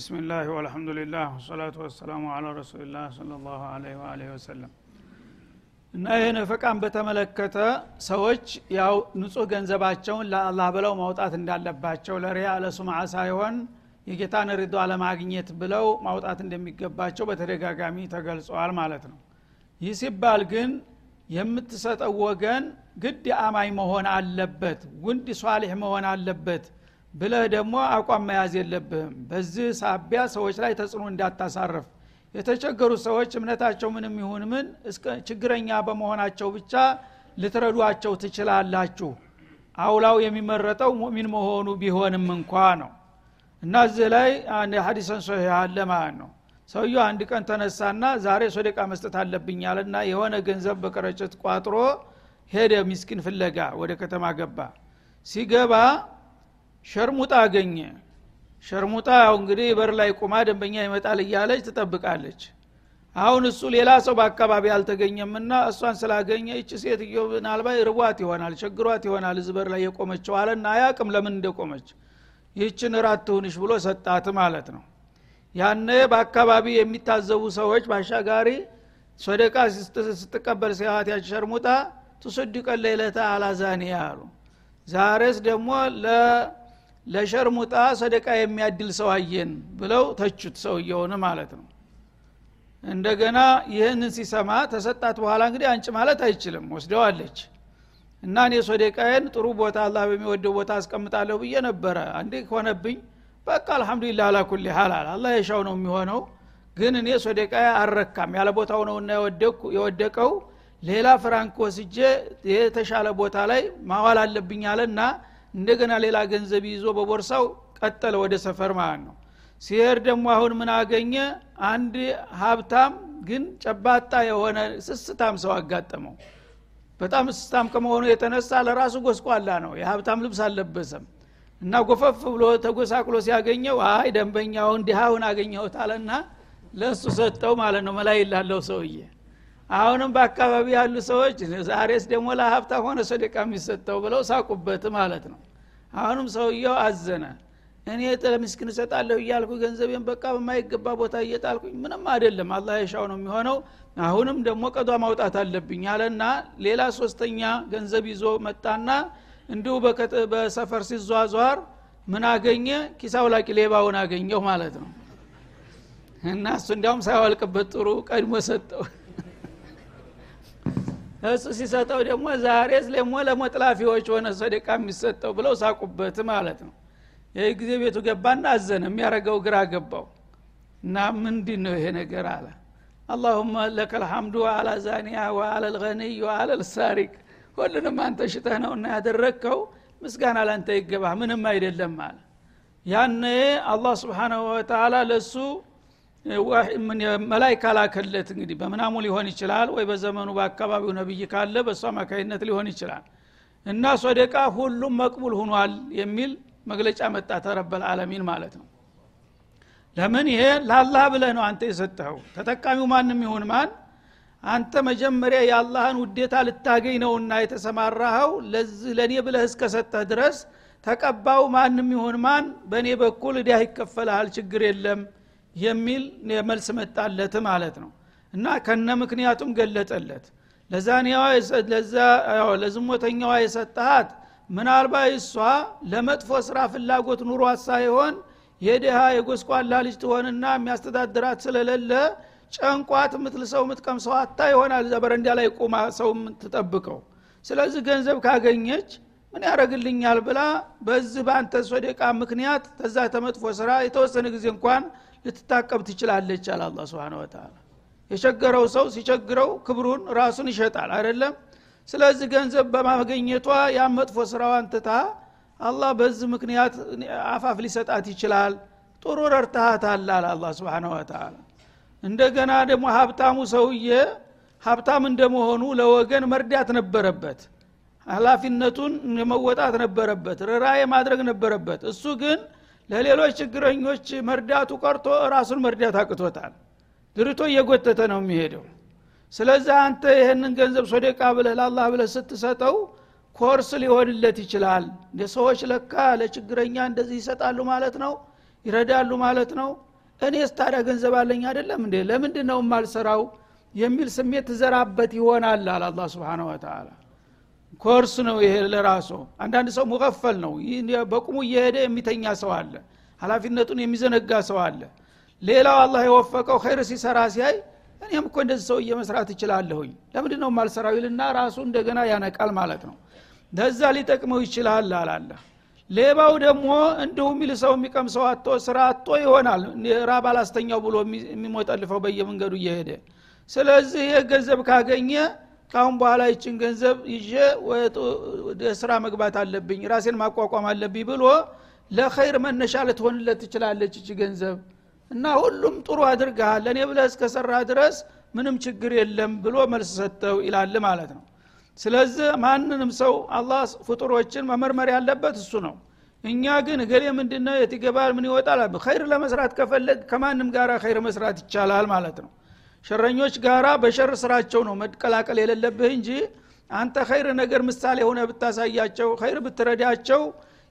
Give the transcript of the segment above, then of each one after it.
ቢስሚላህ ወልሐምዱሊላህ ወሰላቱ ወሰላሙ አላ ረሱሊላህ ስለ ላሁ አለህ ወሰለም እና ይህ ነፈቃን በተመለከተ ሰዎች ያው ንጹህ ገንዘባቸውን ለአላህ ብለው ማውጣት እንዳለባቸው ለሪያ ለሱምዓ ሳይሆን የጌታን ሪዶ አለማግኘት ብለው ማውጣት እንደሚገባቸው በተደጋጋሚ ተገልጸዋል ማለት ነው። ይህ ሲባል ግን የምትሰጠው ወገን ግድ አማኝ መሆን አለበት ውንድ ሷሊሕ መሆን አለበት ብለህ ደግሞ አቋም መያዝ የለብህም። በዚህ ሳቢያ ሰዎች ላይ ተጽዕኖ እንዳታሳርፍ። የተቸገሩ ሰዎች እምነታቸው ምንም ይሁን ምን ችግረኛ በመሆናቸው ብቻ ልትረዷቸው ትችላላችሁ። አውላው የሚመረጠው ሙእሚን መሆኑ ቢሆንም እንኳ ነው። እና እዚህ ላይ አንድ ሀዲሰን ሶ አለ ማለት ነው። ሰውየው አንድ ቀን ተነሳና ዛሬ ሶደቃ መስጠት አለብኝ አለና የሆነ ገንዘብ በከረጢት ቋጥሮ ሄደ ሚስኪን ፍለጋ ወደ ከተማ ገባ። ሲገባ ሸርሙጣ አገኘ። ሸርሙጣ ያው እንግዲህ በር ላይ ቁማ ደንበኛ ይመጣል እያለች ትጠብቃለች። አሁን እሱ ሌላ ሰው በአካባቢ አልተገኘምና እሷን ስላገኘ ይቺ ሴትዮ ምናልባት ርቧት ይሆናል ቸግሯት ይሆናል እዚ በር ላይ የቆመችው አለና አያቅም ለምን እንደቆመች። ይህችን ራት ትሁንሽ ብሎ ሰጣት ማለት ነው። ያነ በአካባቢ የሚታዘቡ ሰዎች ባሻጋሪ ሶደቃ ስትቀበል ሲያዋት ያች ሸርሙጣ ትሱድቀን ለይለታ አላዛኒያ አሉ። ዛሬስ ደግሞ ለሸርሙጣ ሰደቃ የሚያድል ሰው አየን ብለው ተቹት ሰውየውን ማለት ነው። እንደገና ይህንን ሲሰማ ተሰጣት በኋላ እንግዲህ አንጭ ማለት አይችልም ወስደዋለች። እና እኔ ሶደቃዬን ጥሩ ቦታ አላ በሚወደው ቦታ አስቀምጣለሁ ብዬ ነበረ። አንዴ ሆነብኝ። በቃ አልሐምዱሊላ አላኩል ሀላል አላ የሻው ነው የሚሆነው። ግን እኔ ሶደቃዬ አልረካም። ያለ ቦታው ነውና የወደቀው። ሌላ ፍራንክ ወስጄ የተሻለ ቦታ ላይ ማዋል አለብኝ አለና እንደገና ሌላ ገንዘብ ይዞ በቦርሳው ቀጠለ ወደ ሰፈር ማለት ነው። ሲሄድ ደግሞ አሁን ምን አገኘ? አንድ ሀብታም ግን ጨባጣ የሆነ ስስታም ሰው አጋጠመው። በጣም ስስታም ከመሆኑ የተነሳ ለራሱ ጎስቋላ ነው። የሀብታም ልብስ አልለበሰም እና ጎፈፍ ብሎ ተጎሳቅሎ ሲያገኘው አይ ደንበኛውን ድሃውን አገኘሁት አለና ለእሱ ሰጠው ማለት ነው። መላይ ላለው ሰውዬ አሁንም በአካባቢ ያሉ ሰዎች ዛሬስ ደግሞ ለሀብታ ሆነ ሰደቃ የሚሰጠው ብለው ሳቁበት ማለት ነው። አሁንም ሰውየው አዘነ። እኔ ለምስኪን እሰጣለሁ እያልኩ ገንዘቤን በቃ በማይገባ ቦታ እየጣልኩኝ ምንም አይደለም። አላህ የሻው ነው የሚሆነው። አሁንም ደግሞ ቀዷ ማውጣት አለብኝ አለና ሌላ ሶስተኛ ገንዘብ ይዞ መጣና እንዲሁ በሰፈር ሲዟዟር ምን አገኘ? ኪሳው ላቂ ሌባውን አገኘው ማለት ነው። እና እሱ እንዲያውም ሳያወልቅበት ጥሩ ቀድሞ ሰጠው እሱ ሲሰጠው ደግሞ ዛሬስ ደግሞ ለሞጥላፊዎች ሆነ ሰደቃ የሚሰጠው ብለው ሳቁበት ማለት ነው። ይህ ጊዜ ቤቱ ገባና አዘነ የሚያረገው ግራ ገባው። እና ምንድ ነው ይሄ ነገር አለ። አላሁመ ለከ ልሐምዱ አላ ዛኒያ ወአላ ልገኒይ ወአላ ልሳሪቅ ሁሉንም አንተ ሽተህ ነውና ያደረግከው ምስጋና ላንተ ይገባ ምንም አይደለም አለ። ያነ አላህ ስብሓናሁ ወተላ ለሱ መላይካ ላከለት እንግዲህ በምናሙ ሊሆን ይችላል ወይ በዘመኑ በአካባቢው ነብይ ካለ በእሱ አማካኝነት ሊሆን ይችላል። እና ሶደቃ ሁሉም መቅቡል ሁኗል የሚል መግለጫ መጣ ተረበል አለሚን ማለት ነው። ለምን ይሄ ለአላህ ብለህ ነው አንተ የሰጠኸው? ተጠቃሚው ማንም ይሁን ማን? አንተ መጀመሪያ የአላህን ውዴታ ልታገኝ ነውና የተሰማራኸው ለዚህ ለእኔ ብለህ እስከሰጠህ ድረስ ተቀባው ማንም ይሁን ማን? በእኔ በኩል እዲህ ይከፈልሃል ችግር የለም የሚል መልስ መጣለት ማለት ነው። እና ከነ ምክንያቱም ገለጠለት። ለዝሞተኛዋ የሰጠሃት ምናልባት እሷ ለመጥፎ ስራ ፍላጎት ኑሯት ሳይሆን የድሃ የጎስቋላ ልጅ ትሆንና የሚያስተዳድራት ስለሌለ ጨንቋት የምትልሰው የምትቀምሰው አታ ይሆናል በረንዳ ላይ ቁማ ሰው ትጠብቀው ስለዚህ ገንዘብ ካገኘች ምን ያደረግልኛል ብላ በዚህ በአንተ ሶደቃ ምክንያት ተዛ ተመጥፎ ስራ የተወሰነ ጊዜ እንኳን ልትታቀብ ትችላለች አለ አላ ስብን ወተላ የቸገረው ሰው ሲቸግረው ክብሩን ራሱን ይሸጣል አይደለም? ስለዚህ ገንዘብ በማገኘቷ ያን መጥፎ ስራዋን ትታ አላህ በዚህ ምክንያት አፋፍ ሊሰጣት ይችላል። ጥሩ ረድተሃታል አለ አላ ስብን ወተላ እንደገና ደግሞ ሀብታሙ ሰውዬ ሀብታም እንደመሆኑ ለወገን መርዳት ነበረበት። ሀላፊነቱን መወጣት ነበረበት ርራዬ ማድረግ ነበረበት። እሱ ግን ለሌሎች ችግረኞች መርዳቱ ቀርቶ ራሱን መርዳት አቅቶታል። ድርቶ እየጎተተ ነው የሚሄደው። ስለዚህ አንተ ይህንን ገንዘብ ሶደቃ ብለህ ለአላህ ብለህ ስትሰጠው ኮርስ ሊሆንለት ይችላል። ሰዎች ለካ ለችግረኛ እንደዚህ ይሰጣሉ ማለት ነው ይረዳሉ ማለት ነው። እኔ ስታዳ ገንዘብ አለኝ አይደለም እንዴ? ለምንድን ነው የማልሰራው? የሚል ስሜት ትዘራበት ይሆናል አለ አላ ስብን ወተላ ኮርስ ነው ይሄ ለራሱ። አንዳንድ ሰው ሙቀፈል ነው። በቁሙ እየሄደ የሚተኛ ሰው አለ። ሀላፊነቱን የሚዘነጋ ሰው አለ። ሌላው አላህ የወፈቀው ኸይር ሲሰራ ሲያይ እኔም እኮ እንደዚህ ሰው እየመስራት ይችላለሁኝ ለምንድ ነው ማልሰራው ይልና ራሱ እንደገና ያነቃል ማለት ነው። ለዛ ሊጠቅመው ይችላል አላለ ሌባው ደግሞ እንዲሁ የሚል ሰው የሚቀምሰው አቶ ስራ አቶ ይሆናል። ራብ አላስተኛው ብሎ የሚሞጠልፈው በየመንገዱ እየሄደ። ስለዚህ ይህ ገንዘብ ካገኘ ካሁን በኋላ ይችን ገንዘብ ይዤ ስራ መግባት አለብኝ ራሴን ማቋቋም አለብኝ ብሎ ለኸይር መነሻ ልትሆንለት ትችላለች እች ገንዘብ። እና ሁሉም ጥሩ አድርገሃል ለእኔ ብለህ እስከሰራ ድረስ ምንም ችግር የለም ብሎ መልስ ሰጠው ይላል ማለት ነው። ስለዚህ ማንንም ሰው አላህ ፍጡሮችን መመርመር ያለበት እሱ ነው። እኛ ግን እገሌ ምንድነው? የት ይገባል? ምን ይወጣል? ኸይር ለመስራት ከፈለግ ከማንም ጋር ኸይር መስራት ይቻላል ማለት ነው ሸረኞች ጋራ በሸር ስራቸው ነው መቀላቀል የሌለብህ እንጂ አንተ ኸይር ነገር ምሳሌ ሆነ ብታሳያቸው ኸይር ብትረዳቸው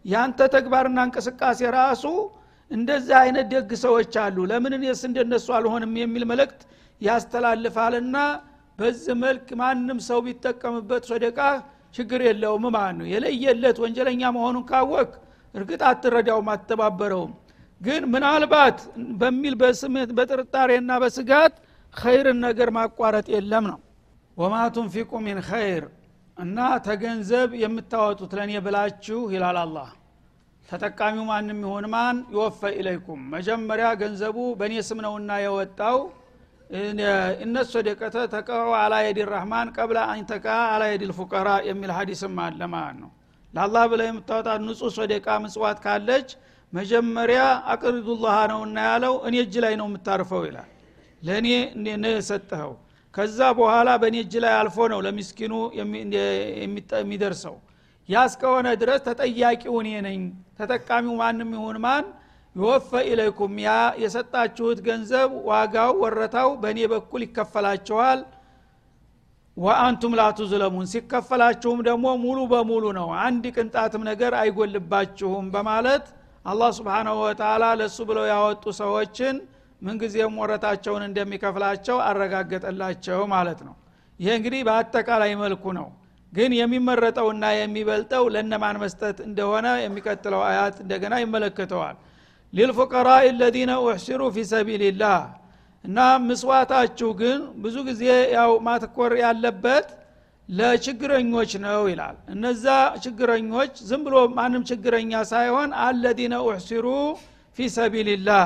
ያንተ ተግባርና እንቅስቃሴ ራሱ እንደዚህ አይነት ደግ ሰዎች አሉ። ለምን እኔስ እንደነሱ አልሆንም የሚል መልእክት ያስተላልፋልና በዚህ መልክ ማንም ሰው ቢጠቀምበት ሶደቃ ችግር የለውም ማለት ነው የለየለት ወንጀለኛ መሆኑን ካወቅ እርግጥ አትረዳውም አትተባበረውም። ግን ምናልባት በሚል በስሜት በጥርጣሬና በስጋት ኸይርን ነገር ማቋረጥ የለም ነው ወማ ቱንፊቁ ሚን ኸይር እና ተገንዘብ የምታወጡት ለእኔ ብላችሁ ይላል አላህ። ተጠቃሚው ማንም ይሆን ማን ይወፈ ኢለይኩም። መጀመሪያ ገንዘቡ በእኔ ስም ነውና የወጣው። እነሱ ደቀተ ተቀው አላ የዲ ረህማን ቀብለ አንተቃ አላ የዲ ልፉቀራ የሚል ሀዲስም አለ ማለት ነው። ለአላህ ብለ የምታወጣ ንጹህ ሶደቃ ምጽዋት ካለች መጀመሪያ አቅሪዱላህ ነውና ያለው እኔ እጅ ላይ ነው የምታርፈው ይላል ለእኔ ነው የሰጠኸው ከዛ በኋላ በእኔ እጅ ላይ አልፎ ነው ለሚስኪኑ የሚደርሰው። ያ ድረስ ተጠያቂው እኔ ነኝ። ተጠቃሚው ማንም ይሁን ማን ይወፈ ኢለይኩም። ያ የሰጣችሁት ገንዘብ ዋጋው ወረታው በእኔ በኩል ይከፈላችኋል ወአንቱም ላቱዝለሙን ሲከፈላችሁም ደግሞ ሙሉ በሙሉ ነው። አንድ ቅንጣትም ነገር አይጎልባችሁም በማለት አላህ ስብሓናሁ ወተላ ለእሱ ብለው ያወጡ ሰዎችን ምንጊዜም ወረታቸውን እንደሚከፍላቸው አረጋገጠላቸው ማለት ነው። ይሄ እንግዲህ በአጠቃላይ መልኩ ነው። ግን የሚመረጠውና የሚበልጠው ለነማን መስጠት እንደሆነ የሚቀጥለው አያት እንደገና ይመለከተዋል። ሊልፉቀራ ለዚነ ኡሕሲሩ ፊ ሰቢልላህ እና ምስዋታችሁ ግን ብዙ ጊዜ ያው ማትኮር ያለበት ለችግረኞች ነው ይላል። እነዛ ችግረኞች ዝም ብሎ ማንም ችግረኛ ሳይሆን አለዚነ ኡሕሲሩ ፊ ሰቢልላህ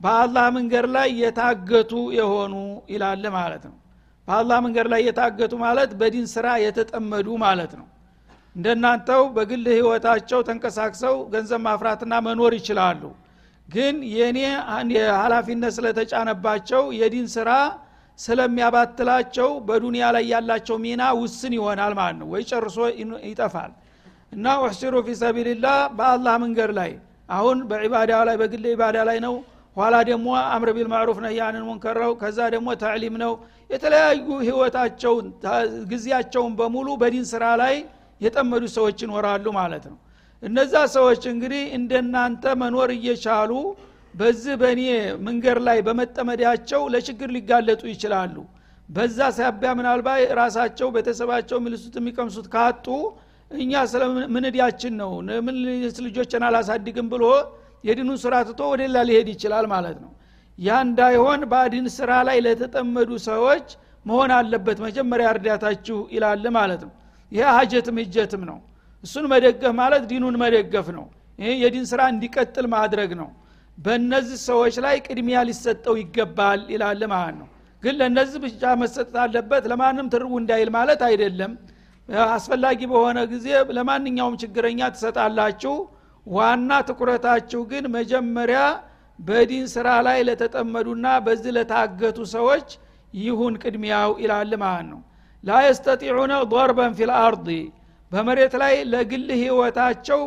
በአላህ መንገድ ላይ የታገቱ የሆኑ ይላል ማለት ነው። በአላህ መንገድ ላይ የታገቱ ማለት በዲን ስራ የተጠመዱ ማለት ነው። እንደናንተው በግል ህይወታቸው ተንቀሳቅሰው ገንዘብ ማፍራትና መኖር ይችላሉ። ግን የእኔ ሀላፊነት ስለተጫነባቸው የዲን ስራ ስለሚያባትላቸው በዱንያ ላይ ያላቸው ሚና ውስን ይሆናል ማለት ነው። ወይ ጨርሶ ይጠፋል። እና ኡሕሲሩ ፊ ሰቢልላህ በአላህ መንገድ ላይ አሁን በዒባዳ ላይ በግል ኢባዳ ላይ ነው ኋላ ደግሞ አምር ቢልማዕሩፍ ነህያንን ሙንከረው። ከዛ ደግሞ ታዕሊም ነው። የተለያዩ ህይወታቸውን ጊዜያቸውን በሙሉ በዲን ስራ ላይ የጠመዱ ሰዎች ይኖራሉ ማለት ነው። እነዛ ሰዎች እንግዲህ እንደናንተ መኖር እየቻሉ በዚህ በእኔ መንገድ ላይ በመጠመዳቸው ለችግር ሊጋለጡ ይችላሉ። በዛ ሳቢያ ምናልባት ራሳቸው ቤተሰባቸው ሚልሱት የሚቀምሱት ካጡ እኛ ስለ ምንዲያችን ነው? ምን ልጆችን አላሳድግም ብሎ የዲኑን ስራ ትቶ ወደ ሌላ ሊሄድ ይችላል ማለት ነው። ያ እንዳይሆን በአዲን ስራ ላይ ለተጠመዱ ሰዎች መሆን አለበት መጀመሪያ እርዳታችሁ ይላል ማለት ነው። ይሄ ሀጀትም እጀትም ነው። እሱን መደገፍ ማለት ዲኑን መደገፍ ነው። ይሄ የዲን ስራ እንዲቀጥል ማድረግ ነው። በእነዚህ ሰዎች ላይ ቅድሚያ ሊሰጠው ይገባል ይላል ማለት ነው። ግን ለእነዚህ ብቻ መሰጠት አለበት። ለማንም ትርቡ እንዳይል ማለት አይደለም። አስፈላጊ በሆነ ጊዜ ለማንኛውም ችግረኛ ትሰጣላችሁ ዋና ትኩረታችሁ ግን መጀመሪያ በዲን ስራ ላይ ለተጠመዱና በዚህ ለታገቱ ሰዎች ይሁን ቅድሚያው ይላል ማለት ነው። لا يستطيعون ضربا في الأرض በመሬት ላይ ለግል ህይወታቸው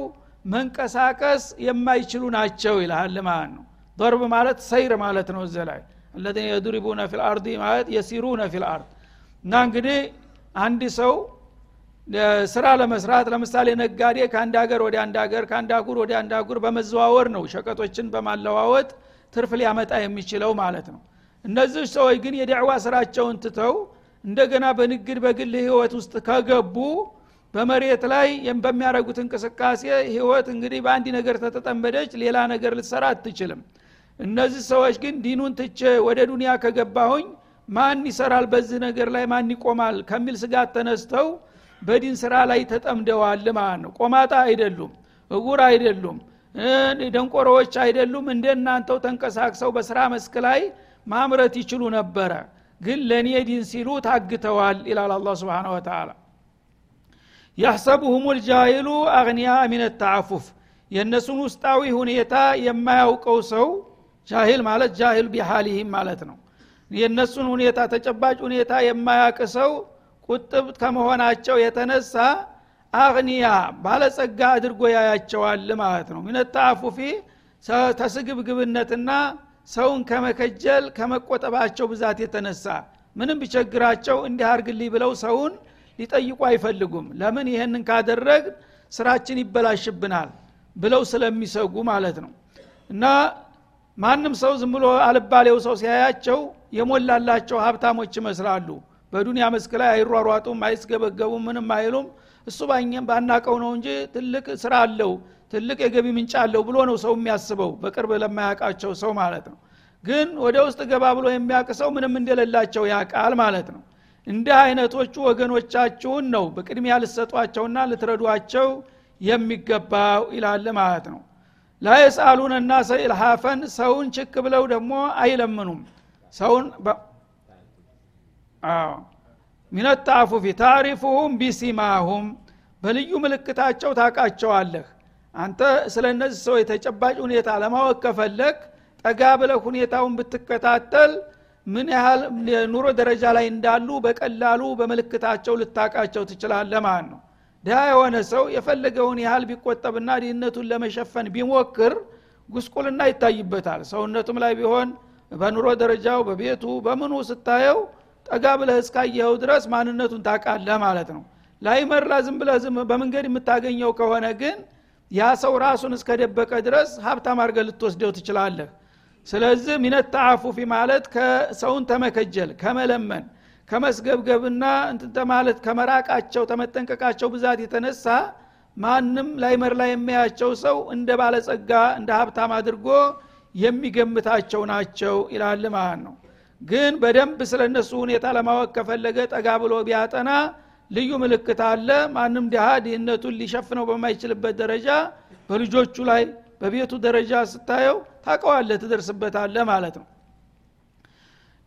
መንቀሳቀስ የማይችሉ ናቸው ይልሃል ማለት ነው። ضرب ማለት سير ማለት ነው እዚ ላይ። الذين يضربون في الأرض ማለት يسيرون في الأرض እና እንግዲህ አንድ ሰው ስራ ለመስራት ለምሳሌ ነጋዴ ከአንድ ሀገር ወደ አንድ ሀገር ከአንድ አጉር ወደ አንድ አጉር በመዘዋወር ነው ሸቀጦችን በማለዋወጥ ትርፍ ሊያመጣ የሚችለው ማለት ነው። እነዚህ ሰዎች ግን የዳዕዋ ስራቸውን ትተው እንደገና በንግድ በግል ህይወት ውስጥ ከገቡ በመሬት ላይ በሚያደረጉት እንቅስቃሴ ህይወት እንግዲህ በአንድ ነገር ተተጠመደች ሌላ ነገር ልትሰራ አትችልም። እነዚህ ሰዎች ግን ዲኑን ትቼ ወደ ዱንያ ከገባሁኝ ማን ይሰራል በዚህ ነገር ላይ ማን ይቆማል ከሚል ስጋት ተነስተው በዲን ስራ ላይ ተጠምደዋል ማለት ነው። ቆማጣ አይደሉም እጉር አይደሉም ደንቆሮዎች አይደሉም። እንደናንተው ተንቀሳቅሰው በስራ መስክ ላይ ማምረት ይችሉ ነበረ ግን ለእኔ ዲን ሲሉ ታግተዋል ይላል አላ ስብን ወተላ ያሕሰቡሁም ልጃሂሉ አግኒያ ሚን የእነሱን ውስጣዊ ሁኔታ የማያውቀው ሰው ጃሂል ማለት ጃሂል ቢሃሊህም ማለት ነው። የእነሱን ሁኔታ ተጨባጭ ሁኔታ የማያቅ ሰው ቁጥብ ከመሆናቸው የተነሳ አግኒያ ባለጸጋ አድርጎ ያያቸዋል ማለት ነው። ሚነታፉፊ ተስግብግብነትና ሰውን ከመከጀል ከመቆጠባቸው ብዛት የተነሳ ምንም ቢቸግራቸው እንዲህ አርግልኝ ብለው ሰውን ሊጠይቁ አይፈልጉም። ለምን ይህንን ካደረግ ስራችን ይበላሽብናል ብለው ስለሚሰጉ ማለት ነው። እና ማንም ሰው ዝም ብሎ አልባሌው ሰው ሲያያቸው የሞላላቸው ሀብታሞች ይመስላሉ በዱንያ መስክ ላይ አይሯሯጡም አይስገበገቡም ምንም አይሉም። እሱ ባኘም ባናቀው ነው እንጂ ትልቅ ስራ አለው ትልቅ የገቢ ምንጭ አለው ብሎ ነው ሰው የሚያስበው በቅርብ ለማያውቃቸው ሰው ማለት ነው። ግን ወደ ውስጥ ገባ ብሎ የሚያውቅ ሰው ምንም እንደሌላቸው ያቃል ማለት ነው። እንዲህ አይነቶቹ ወገኖቻችሁን ነው በቅድሚያ ልሰጧቸውና ልትረዷቸው የሚገባው ይላል ማለት ነው። ላየስአሉን እናሰ ኢልሃፈን ሰውን ችክ ብለው ደግሞ አይለምኑም። ሰውን ሚነታፉፊ ታሪፉሁም ቢሲማሁም በልዩ ምልክታቸው ታቃቸዋለህ አንተ ስለ እነዚህ ሰው የተጨባጭ ሁኔታ ለማወቅ ከፈለግ ጠጋ ብለህ ሁኔታውን ብትከታተል ምን ያህል ኑሮ ደረጃ ላይ እንዳሉ በቀላሉ በምልክታቸው ልታቃቸው ትችላለ ማለት ነው። ድሃ የሆነ ሰው የፈለገውን ያህል ቢቆጠብና ድህነቱን ለመሸፈን ቢሞክር ጉስቁልና ይታይበታል። ሰውነቱም ላይ ቢሆን በኑሮ ደረጃው በቤቱ በምኑ ስታየው ጠጋ ብለህ እስካየኸው ድረስ ማንነቱን ታቃለህ ማለት ነው። ላይመራ ዝም ብለህ ዝም በመንገድ የምታገኘው ከሆነ ግን ያ ሰው ራሱን እስከደበቀ ድረስ ሀብታም አርገ ልትወስደው ትችላለህ። ስለዚህ ሚነት ተአፉፊ ማለት ከሰውን ተመከጀል ከመለመን ከመስገብገብና እንትንተ ማለት ከመራቃቸው ተመጠንቀቃቸው ብዛት የተነሳ ማንም ላይመር ላይ የሚያቸው ሰው እንደ ባለጸጋ እንደ ሀብታም አድርጎ የሚገምታቸው ናቸው ይላል ማለት ነው ግን በደንብ ስለ እነሱ ሁኔታ ለማወቅ ከፈለገ ጠጋ ብሎ ቢያጠና ልዩ ምልክት አለ። ማንም ድሃ ድህነቱን ሊሸፍነው በማይችልበት ደረጃ በልጆቹ ላይ በቤቱ ደረጃ ስታየው ታቀዋለ ትደርስበታለ ማለት ነው።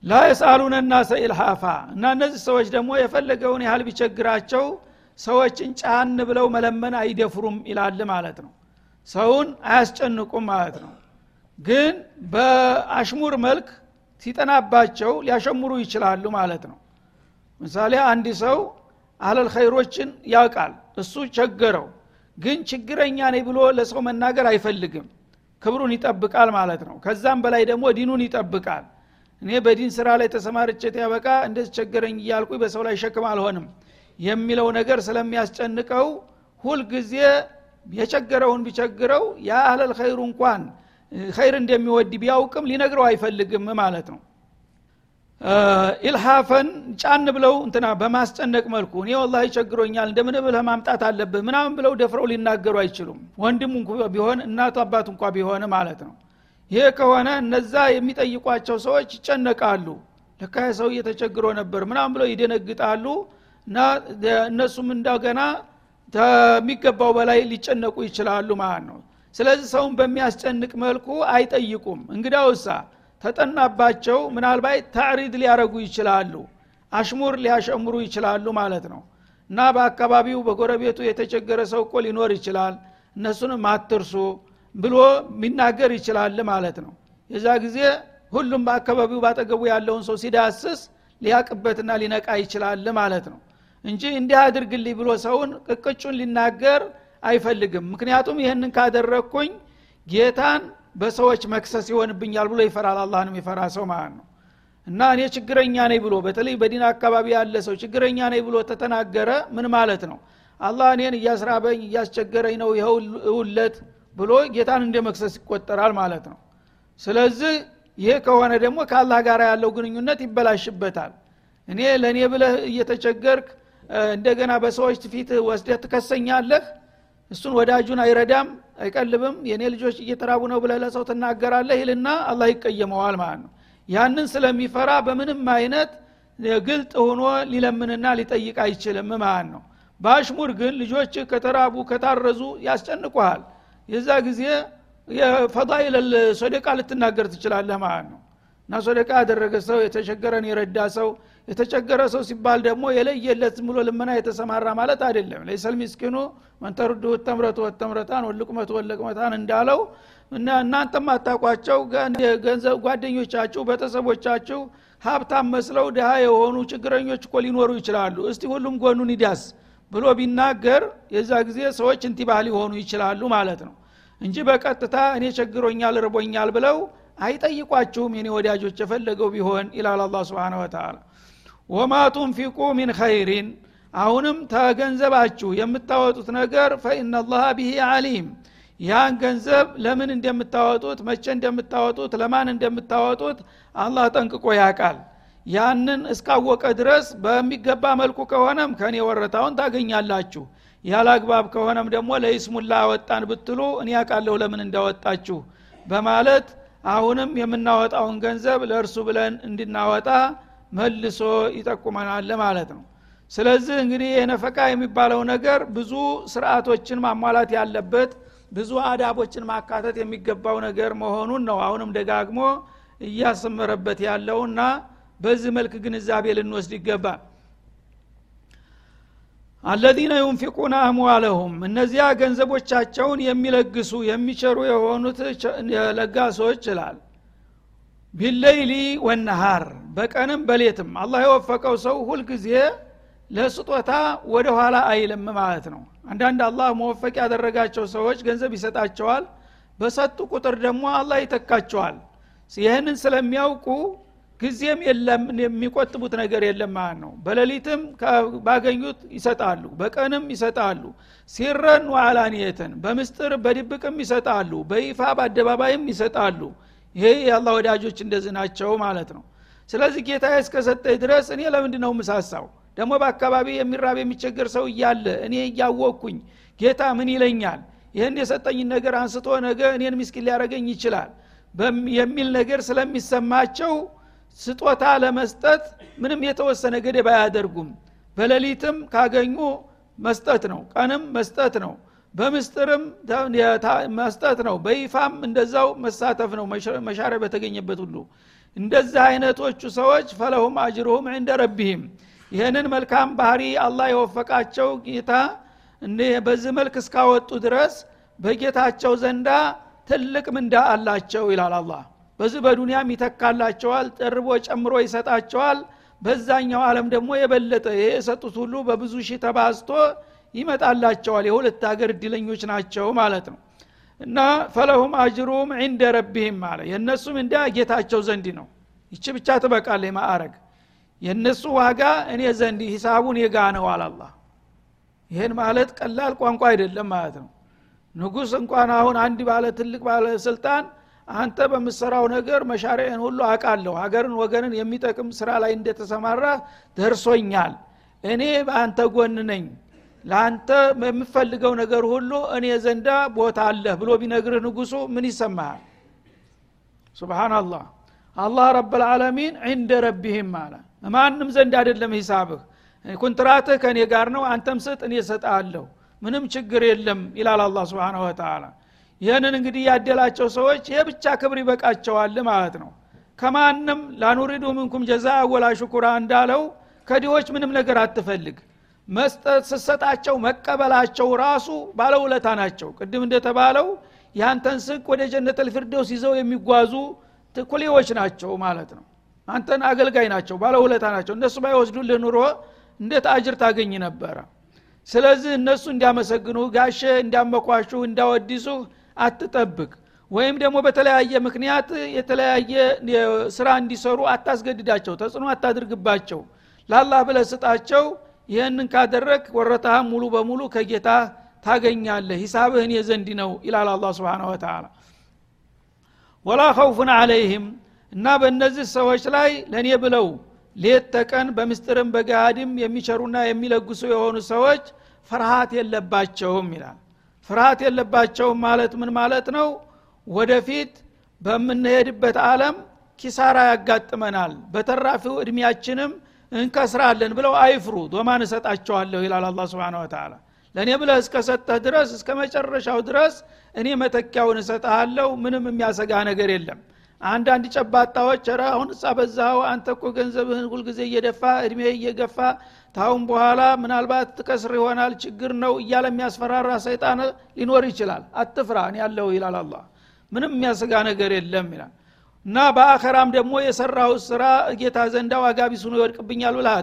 ላ የሳሉነ ናሰ ኢልሃፋ እና እነዚህ ሰዎች ደግሞ የፈለገውን ያህል ቢቸግራቸው ሰዎችን ጫን ብለው መለመን አይደፍሩም ይላል ማለት ነው። ሰውን አያስጨንቁም ማለት ነው። ግን በአሽሙር መልክ ሲጠናባቸው ሊያሸሙሩ ይችላሉ ማለት ነው። ምሳሌ አንድ ሰው አለል ኸይሮችን ያውቃል እሱ ቸገረው ግን ችግረኛ ነኝ ብሎ ለሰው መናገር አይፈልግም። ክብሩን ይጠብቃል ማለት ነው። ከዛም በላይ ደግሞ ዲኑን ይጠብቃል። እኔ በዲን ስራ ላይ ተሰማርቼት ያበቃ እንደዚህ ቸገረኝ እያልኩ በሰው ላይ ሸክም አልሆንም የሚለው ነገር ስለሚያስጨንቀው ሁልጊዜ የቸገረውን ቢቸግረው ያ አህለል ኸይሩ እንኳን ኸይር እንደሚወድ ቢያውቅም ሊነግረው አይፈልግም ማለት ነው። ኢልሃፈን ጫን ብለው እንትና በማስጨነቅ መልኩ እኔ ወላ ቸግሮኛል እንደምን ብለህ ማምጣት አለብህ ምናምን ብለው ደፍረው ሊናገሩ አይችሉም። ወንድም ቢሆን እናቱ አባት እንኳ ቢሆን ማለት ነው። ይሄ ከሆነ እነዛ የሚጠይቋቸው ሰዎች ይጨነቃሉ። ለካ ሰው እየተቸግሮ ነበር ምናምን ብለው ይደነግጣሉ። እና እነሱም እንደገና ከሚገባው በላይ ሊጨነቁ ይችላሉ ማለት ነው ስለዚህ ሰውን በሚያስጨንቅ መልኩ አይጠይቁም። እንግዳውሳ ተጠናባቸው ምናልባት ታዕሪድ ሊያረጉ ይችላሉ አሽሙር ሊያሸምሩ ይችላሉ ማለት ነው። እና በአካባቢው በጎረቤቱ የተቸገረ ሰው እኮ ሊኖር ይችላል እነሱንም አትርሱ ብሎ ሚናገር ይችላል ማለት ነው። የዛ ጊዜ ሁሉም በአካባቢው ባጠገቡ ያለውን ሰው ሲዳስስ ሊያቅበትና ሊነቃ ይችላል ማለት ነው። እንጂ እንዲህ አድርግልኝ ብሎ ሰውን ቅቅጩን ሊናገር አይፈልግም። ምክንያቱም ይህንን ካደረግኩኝ ጌታን በሰዎች መክሰስ ይሆንብኛል ብሎ ይፈራል። አላህንም የፈራ ሰው ማለት ነው። እና እኔ ችግረኛ ነኝ ብሎ በተለይ በዲን አካባቢ ያለ ሰው ችግረኛ ነኝ ብሎ ተተናገረ ምን ማለት ነው? አላህ እኔን እያስራበኝ እያስቸገረኝ ነው ይኸው ብሎ ጌታን እንደ መክሰስ ይቆጠራል ማለት ነው። ስለዚህ ይህ ከሆነ ደግሞ ከአላህ ጋር ያለው ግንኙነት ይበላሽበታል። እኔ ለእኔ ብለህ እየተቸገርክ እንደገና በሰዎች ፊት ወስደህ ትከሰኛለህ እሱን ወዳጁን አይረዳም አይቀልብም የእኔ ልጆች እየተራቡ ነው ብለህ ለሰው ትናገራለህ ይልና አላህ ይቀየመዋል ማለት ነው። ያንን ስለሚፈራ በምንም አይነት ግልጥ ሆኖ ሊለምንና ሊጠይቅ አይችልም ማለት ነው። በአሽሙር ግን ልጆች ከተራቡ ከታረዙ ያስጨንቁሃል። የዛ ጊዜ የፈዳይል ሶደቃ ልትናገር ትችላለህ ማለት ነው። እና ሶደቃ ያደረገ ሰው የተቸገረን የረዳ ሰው የተቸገረ ሰው ሲባል ደግሞ የለየለት ዝም ብሎ ልመና የተሰማራ ማለት አይደለም። ለይሰል ሚስኪኑ መንተሩድ ተምረቱ ወተምረታን ወልቁመት ወለቅመታን እንዳለው እናንተም አታቋቸው ገንዘብ ጓደኞቻችሁ ቤተሰቦቻችሁ ሀብታም መስለው ድሃ የሆኑ ችግረኞች እኮ ሊኖሩ ይችላሉ። እስቲ ሁሉም ጎኑን ይዳስ ብሎ ቢናገር የዛ ጊዜ ሰዎች እንቲባህ ሊሆኑ ይችላሉ ማለት ነው። እንጂ በቀጥታ እኔ ቸግሮኛል ርቦኛል ብለው አይጠይቋችሁም የኔ ወዳጆች የፈለገው ቢሆን ይላል አላ ስብን ወተላ ወማ ቱንፊቁ ሚን ኸይሪን። አሁንም ተገንዘባችሁ የምታወጡት ነገር ፈኢናላህ ቢሂ አሊም ያን ገንዘብ ለምን እንደምታወጡት መቼ እንደምታወጡት ለማን እንደምታወጡት አላህ ጠንቅቆ ያቃል ያንን እስካወቀ ድረስ በሚገባ መልኩ ከሆነም ከኔ ወረታውን ታገኛላችሁ። ያለ አግባብ ከሆነም ደግሞ ለይስሙላ አወጣን ብትሉ እኔ ያውቃለሁ ለምን እንዳወጣችሁ በማለት አሁንም የምናወጣውን ገንዘብ ለእርሱ ብለን እንድናወጣ መልሶ ይጠቁመናል ማለት ነው። ስለዚህ እንግዲህ የነፈቃ የሚባለው ነገር ብዙ ስርዓቶችን ማሟላት ያለበት ብዙ አዳቦችን ማካተት የሚገባው ነገር መሆኑን ነው አሁንም ደጋግሞ እያሰመረበት ያለውና በዚህ መልክ ግንዛቤ ልንወስድ ይገባል። አለዚነ ዩንፊቁነ አምዋለሁም እነዚያ ገንዘቦቻቸውን የሚለግሱ የሚቸሩ የሆኑት ለጋሶች ይላል ቢለይሊ ወነሃር በቀንም በሌትም። አላህ የወፈቀው ሰው ሁልጊዜ ለስጦታ ወደ ኋላ አይልም ማለት ነው። አንዳንድ አላህ መወፈቅ ያደረጋቸው ሰዎች ገንዘብ ይሰጣቸዋል በሰጡ ቁጥር ደግሞ አላህ ይተካቸዋል። ይህንን ስለሚያውቁ ጊዜም የለም የሚቆጥቡት ነገር የለም ማለት ነው። በሌሊትም ባገኙት ይሰጣሉ በቀንም ይሰጣሉ። ሲረን ወአላኒየትን በምስጥር በድብቅም ይሰጣሉ በይፋ በአደባባይም ይሰጣሉ ይሄ የአላህ ወዳጆች እንደዚህ ናቸው ማለት ነው። ስለዚህ ጌታ እስከሰጠኝ ድረስ እኔ ለምንድ ነው ምሳሳው ደግሞ በአካባቢ የሚራብ የሚቸገር ሰው እያለ እኔ እያወቅኩኝ ጌታ ምን ይለኛል? ይህን የሰጠኝን ነገር አንስቶ ነገ እኔን ምስኪን ሊያደረገኝ ይችላል የሚል ነገር ስለሚሰማቸው ስጦታ ለመስጠት ምንም የተወሰነ ገደብ አያደርጉም። በሌሊትም ካገኙ መስጠት ነው ቀንም መስጠት ነው በምስጥርም መስጠት ነው። በይፋም እንደዛው መሳተፍ ነው። መሻረ በተገኘበት ሁሉ። እንደዚህ አይነቶቹ ሰዎች ፈለሁም አጅሩሁም ዕንደ ረቢህም። ይህንን መልካም ባህሪ አላህ የወፈቃቸው ጌታ በዚህ መልክ እስካወጡ ድረስ በጌታቸው ዘንዳ ትልቅ ምንዳ አላቸው ይላል አላህ። በዚህ በዱንያም ይተካላቸዋል ጠርቦ ጨምሮ ይሰጣቸዋል። በዛኛው ዓለም ደግሞ የበለጠ ይሄ የሰጡት ሁሉ በብዙ ሺህ ተባዝቶ ይመጣላቸዋል። የሁለት ሀገር እድለኞች ናቸው ማለት ነው። እና ፈለሁም አጅሩም ዕንደ ረቢህም አለ። የእነሱም እንደ ጌታቸው ዘንድ ነው። ይቺ ብቻ ትበቃለ ማዕረግ። የእነሱ ዋጋ እኔ ዘንድ ሂሳቡን የጋ ነው አላላ ይህን ማለት ቀላል ቋንቋ አይደለም ማለት ነው። ንጉስ እንኳን አሁን አንድ ባለ ትልቅ ባለስልጣን አንተ በምሰራው ነገር መሻሪዕን ሁሉ አቃለሁ ሀገርን ወገንን የሚጠቅም ስራ ላይ እንደተሰማራ ደርሶኛል። እኔ በአንተ ጎን ነኝ ለአንተ የምፈልገው ነገር ሁሉ እኔ ዘንዳ ቦታ አለህ ብሎ ቢነግርህ ንጉሱ ምን ይሰማሃል? ስብናላህ አላህ ረብልዓለሚን ዕንደ ረቢህም አለ። ማንም ዘንድ አይደለም ሂሳብህ። ኩንትራትህ ከእኔ ጋር ነው አንተም ስጥ እኔ ሰጣለሁ ምንም ችግር የለም ይላል አላ ስብን ወተላ ይህንን እንግዲህ ያደላቸው ሰዎች ይህ ብቻ ክብር ይበቃቸዋል ማለት ነው። ከማንም ላኑሪዱ ምንኩም ጀዛ ወላ ሽኩራ እንዳለው ከዲዎች ምንም ነገር አትፈልግ መስጠት ስሰጣቸው መቀበላቸው ራሱ ባለውለታ ናቸው። ቅድም እንደተባለው ያንተን ስቅ ወደ ጀነት ልፊርደውስ ይዘው የሚጓዙ ኩሌዎች ናቸው ማለት ነው። አንተን አገልጋይ ናቸው ባለውለታ ናቸው። እነሱ ባይወስዱልህ ኑሮ እንዴት አጅር ታገኝ ነበረ? ስለዚህ እነሱ እንዲያመሰግኑ ጋሼ እንዲያመኳሹ እንዳወዲሱህ አትጠብቅ። ወይም ደግሞ በተለያየ ምክንያት የተለያየ ስራ እንዲሰሩ አታስገድዳቸው ተጽዕኖ አታድርግባቸው። ላላህ ብለ ስጣቸው ይህንን ካደረግ ወረታህ ሙሉ በሙሉ ከጌታ ታገኛለህ ሂሳብህን የዘንድ ነው ይላል አላ ስብን ወተላ ወላ ኸውፉን አለይህም እና በእነዚህ ሰዎች ላይ ለእኔ ብለው ሌት ተቀን በምስጥርም በገሃድም የሚቸሩና የሚለግሱ የሆኑ ሰዎች ፍርሃት የለባቸውም ይላል። ፍርሃት የለባቸውም ማለት ምን ማለት ነው? ወደፊት በምንሄድበት አለም ኪሳራ ያጋጥመናል። በተራፊው እድሜያችንም እንከስራለን ብለው አይፍሩ ዶማን እሰጣቸዋለሁ ይላል አላ ስብን ወተላ ለእኔ ብለህ እስከሰጠህ ድረስ እስከ መጨረሻው ድረስ እኔ መተኪያውን እሰጠሃለሁ ምንም የሚያሰጋ ነገር የለም። አንዳንድ ጨባጣዎች ረ አሁን እጻ በዛው አንተ እኮ ገንዘብህን ሁልጊዜ እየደፋ እድሜ እየገፋ ታሁን በኋላ ምናልባት ትከስር ይሆናል ችግር ነው እያለ የሚያስፈራራ ሰይጣን ሊኖር ይችላል። አትፍራ እኔ ያለሁ ይላል አላ ምንም የሚያሰጋ ነገር የለም ይላል እና በአኸራም ደግሞ የሰራው ስራ ጌታ ዘንዳ ዋጋ ቢሱኑ ይወድቅብኛል ብለህ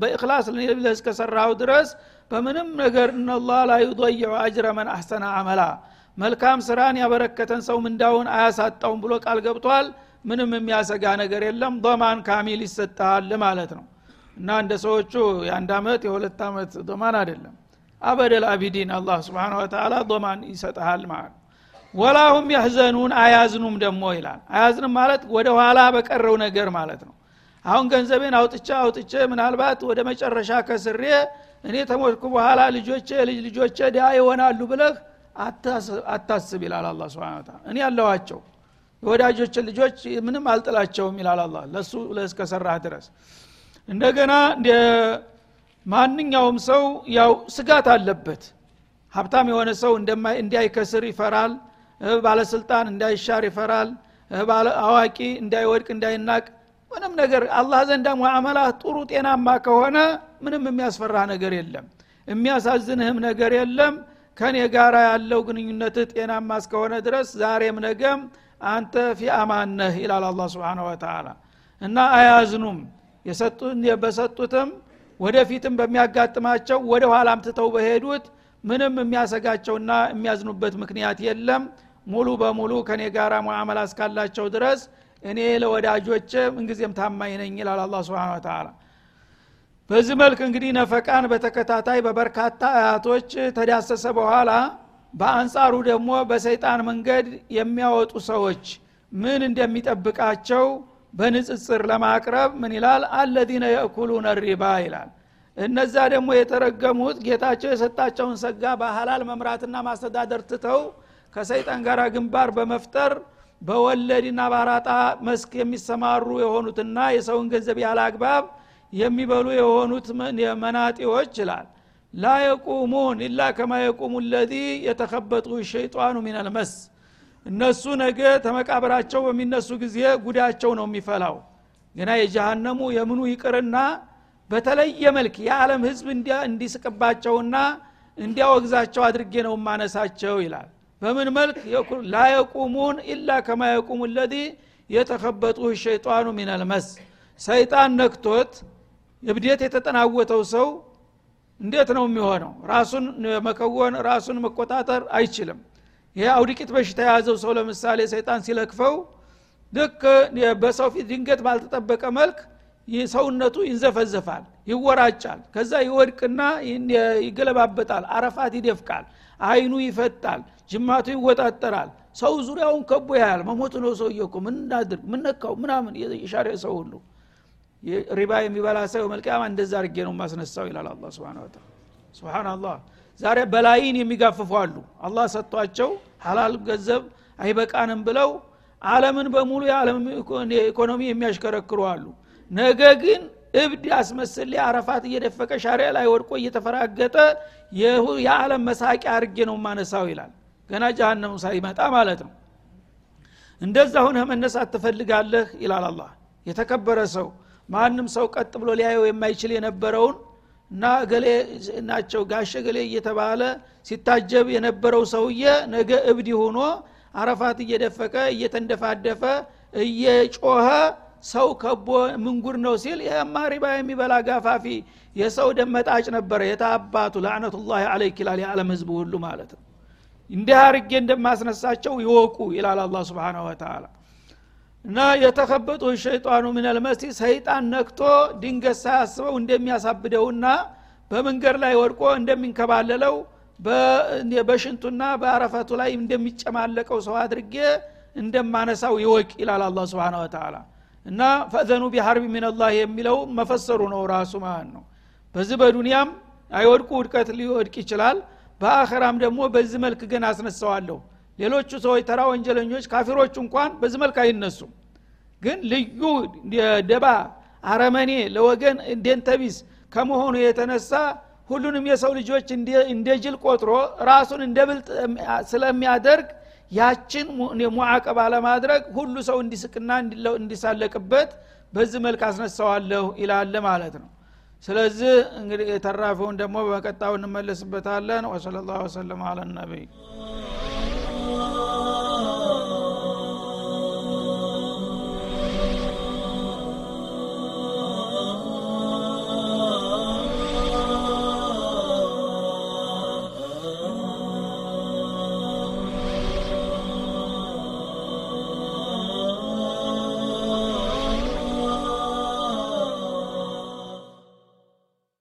በእክላስ ብለህ እስከሰራው ድረስ በምንም ነገር እነላ ላ ዩضይዑ አጅረ መን አሕሰነ አመላ መልካም ስራን ያበረከተን ሰው ምንዳውን አያሳጣውም ብሎ ቃል ገብቷል። ምንም የሚያሰጋ ነገር የለም። ዶማን ካሚል ይሰጣል ማለት ነው። እና እንደ ሰዎቹ የአንድ አመት የሁለት አመት ዶማን አይደለም። አበደል አቢዲን አላህ ስብን ወተላ ዶማን ይሰጠሃል ማለት ወላሁም ያህዘኑን አያዝኑም ደግሞ ይላል። አያዝንም ማለት ወደ ኋላ በቀረው ነገር ማለት ነው። አሁን ገንዘቤን አውጥቼ አውጥቼ ምናልባት ወደ መጨረሻ ከስሬ እኔ ተሞትኩ በኋላ ልጆቼ ልጅ ልጆቼ ዲያ ይሆናሉ ብለህ አታስብ ይላል አላ ስብን እኔ ያለዋቸው የወዳጆችን ልጆች ምንም አልጥላቸውም ይላል አላ ለሱ ለእስከሰራህ ድረስ። እንደገና ማንኛውም ሰው ያው ስጋት አለበት። ሀብታም የሆነ ሰው እንዳይከስር ይፈራል ባለስልጣን እንዳይሻር ይፈራል። አዋቂ እንዳይወድቅ እንዳይናቅ። ምንም ነገር አላህ ዘንዳ ሙዓመላ ጥሩ ጤናማ ከሆነ ምንም የሚያስፈራ ነገር የለም። የሚያሳዝንህም ነገር የለም። ከኔ ጋር ያለው ግንኙነትህ ጤናማ እስከሆነ ድረስ ዛሬም ነገም አንተ ፊ አማን ይላል አላ ስብን ወተላ እና አያዝኑም። በሰጡትም ወደፊትም በሚያጋጥማቸው ወደ ኋላም ትተው በሄዱት ምንም የሚያሰጋቸውና የሚያዝኑበት ምክንያት የለም ሙሉ በሙሉ ከኔ ጋር ሙዓመላ እስካላቸው ድረስ እኔ ለወዳጆች ምንጊዜም ታማኝ ነኝ ይላል አላ ስብን በዚህ መልክ እንግዲህ ነፈቃን በተከታታይ በበርካታ አያቶች ተዳሰሰ በኋላ በአንጻሩ ደግሞ በሰይጣን መንገድ የሚያወጡ ሰዎች ምን እንደሚጠብቃቸው በንጽጽር ለማቅረብ ምን ይላል? አለዚነ የእኩሉነ ሪባ ይላል። እነዛ ደግሞ የተረገሙት ጌታቸው የሰጣቸውን ሰጋ በሀላል መምራትና ማስተዳደር ትተው ከሰይጣን ጋር ግንባር በመፍጠር በወለድና በአራጣ መስክ የሚሰማሩ የሆኑትና የሰውን ገንዘብ ያለ አግባብ የሚበሉ የሆኑት መናጢዎች ይላል። ላ የቁሙን ኢላ ከማ የቁሙ ለዚ የተከበጡ ሸይጣኑ ሚነልመስ እነሱ ነገ ተመቃብራቸው በሚነሱ ጊዜ ጉዳቸው ነው የሚፈላው። ገና የጀሃነሙ የምኑ ይቅርና በተለየ መልክ የዓለም ህዝብ እንዲስቅባቸውና እንዲያወግዛቸው አድርጌ ነው ማነሳቸው ይላል በምን መልክ ላ የቁሙን ኢላ ከማ የቁሙ ለዚ የተከበጡ ሸይጣኑ ሚነልመስ ሰይጣን ነክቶት እብዴት የተጠናወተው ሰው እንዴት ነው የሚሆነው? ራሱን መከወን ራሱን መቆጣጠር አይችልም። ይሄ አውድቂት በሽታ የያዘው ሰው ለምሳሌ ሰይጣን ሲለክፈው ልክ በሰው ፊት ድንገት ባልተጠበቀ መልክ ሰውነቱ ይንዘፈዘፋል ይወራጫል ከዛ ይወድቅና ይገለባበጣል አረፋት ይደፍቃል አይኑ ይፈጣል ጅማቱ ይወጣጠራል። ሰው ዙሪያውን ከቦ ያያል። መሞቱ ነው ሰውየ እኮ። ምን እናድርግ? ምን ምናምን የሻሪ ሰው ሁሉ። ሪባ የሚበላ ሰው መልቅያማ እንደዛ አርጌ ነው ማስነሳው ይላል አላ ስብን ስብናላህ ዛሬ በላይን የሚጋፍፉ አሉ። አላህ ሰጥቷቸው ሀላል ገንዘብ አይበቃንም ብለው አለምን በሙሉ የዓለም ኢኮኖሚ የሚያሽከረክሩ አሉ ነገ ግን እብድ አስመስል አረፋት እየደፈቀ ሻሪያ ላይ ወድቆ እየተፈራገጠ የዓለም መሳቂያ አርጌ ነው ማነሳው ይላል። ገና ጃሃንም ሳይመጣ ማለት ነው። እንደዛ ሁነህ መነሳት ትፈልጋለህ ይላል አላህ። የተከበረ ሰው ማንም ሰው ቀጥ ብሎ ሊያየው የማይችል የነበረውን እና እገሌ ናቸው ጋሸ ገሌ እየተባለ ሲታጀብ የነበረው ሰውዬ ነገ እብድ ሆኖ አረፋት እየደፈቀ እየተንደፋደፈ እየጮኸ ሰው ከቦ ምንጉር ነው ሲል ይህማ ሪባ የሚበላ ጋፋፊ የሰው ደመጣጭ ነበረ። የታባቱ ላዕነቱላህ አለይክ ይላል የዓለም ህዝብ ሁሉ ማለት ነው። እንዲህ አርጌ እንደማስነሳቸው ይወቁ ይላል አላ ስብን ወተላ እና የተከበጡ ሸይጣኑ ሚነልመሲ ሰይጣን ነክቶ ድንገት ሳያስበው እንደሚያሳብደውና በመንገድ ላይ ወድቆ እንደሚንከባለለው በሽንቱና በአረፈቱ ላይ እንደሚጨማለቀው ሰው አድርጌ እንደማነሳው ይወቅ ይላል አላ ስብን ወተላ እና ፈእዘኑ ቢሐርቢ ሚንላህ የሚለው መፈሰሩ ነው ራሱ ማለት ነው። በዚህ በዱንያም አይወድቁ ውድቀት ሊወድቅ ይችላል። በአኸራም ደግሞ በዚህ መልክ ግን አስነሳዋለሁ። ሌሎቹ ሰዎች ተራ ወንጀለኞች ካፊሮቹ እንኳን በዚህ መልክ አይነሱም። ግን ልዩ ደባ አረመኔ ለወገን እንደንተቢስ ከመሆኑ የተነሳ ሁሉንም የሰው ልጆች እንደ ጅል ቆጥሮ ራሱን እንደ ብልጥ ስለሚያደርግ ያችን ሙዓቀባ ለማድረግ ሁሉ ሰው እንዲስቅና እንዲሳለቅበት በዚህ መልክ አስነሳዋለሁ ይላለ ማለት ነው። ስለዚህ እንግዲህ የተራፈውን ደግሞ በቀጣው እንመለስበታለን። ወሰለ ላሁ ወሰለም አለ ነቢይ